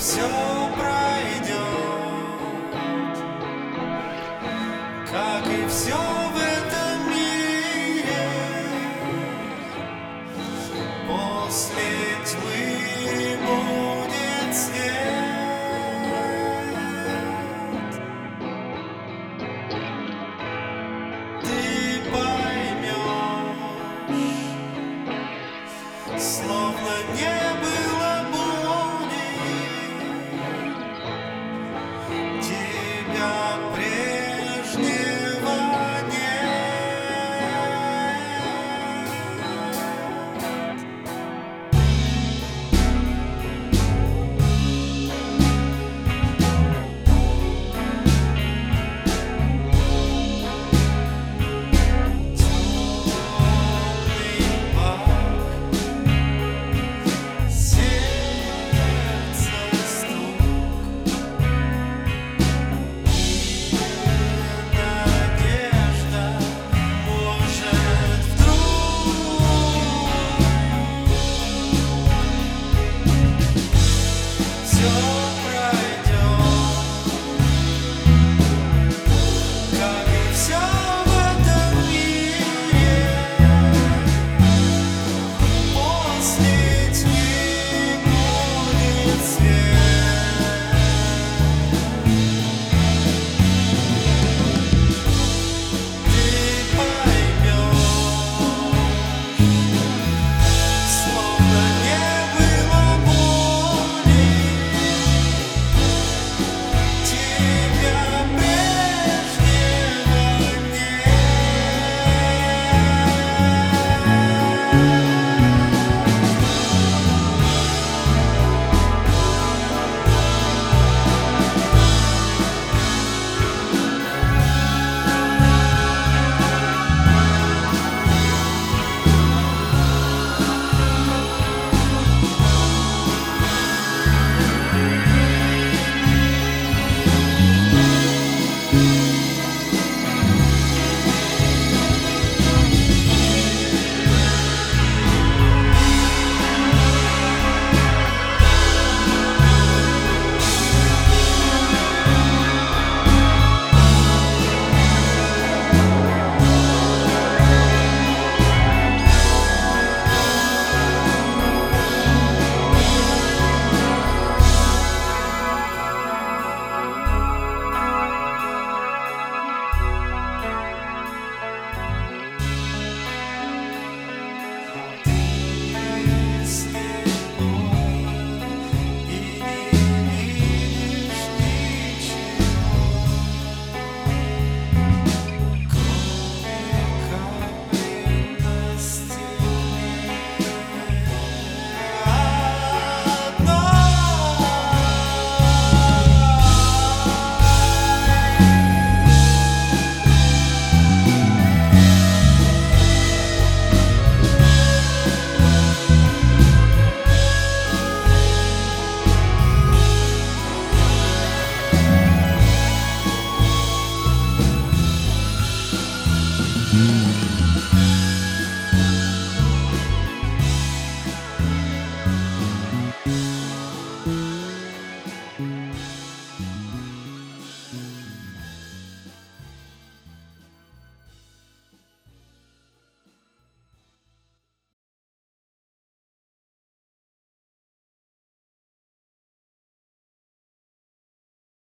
все пройдет, как и все в этом мире. После тьмы будет свет. Ты поймешь, словно не было Как Mm.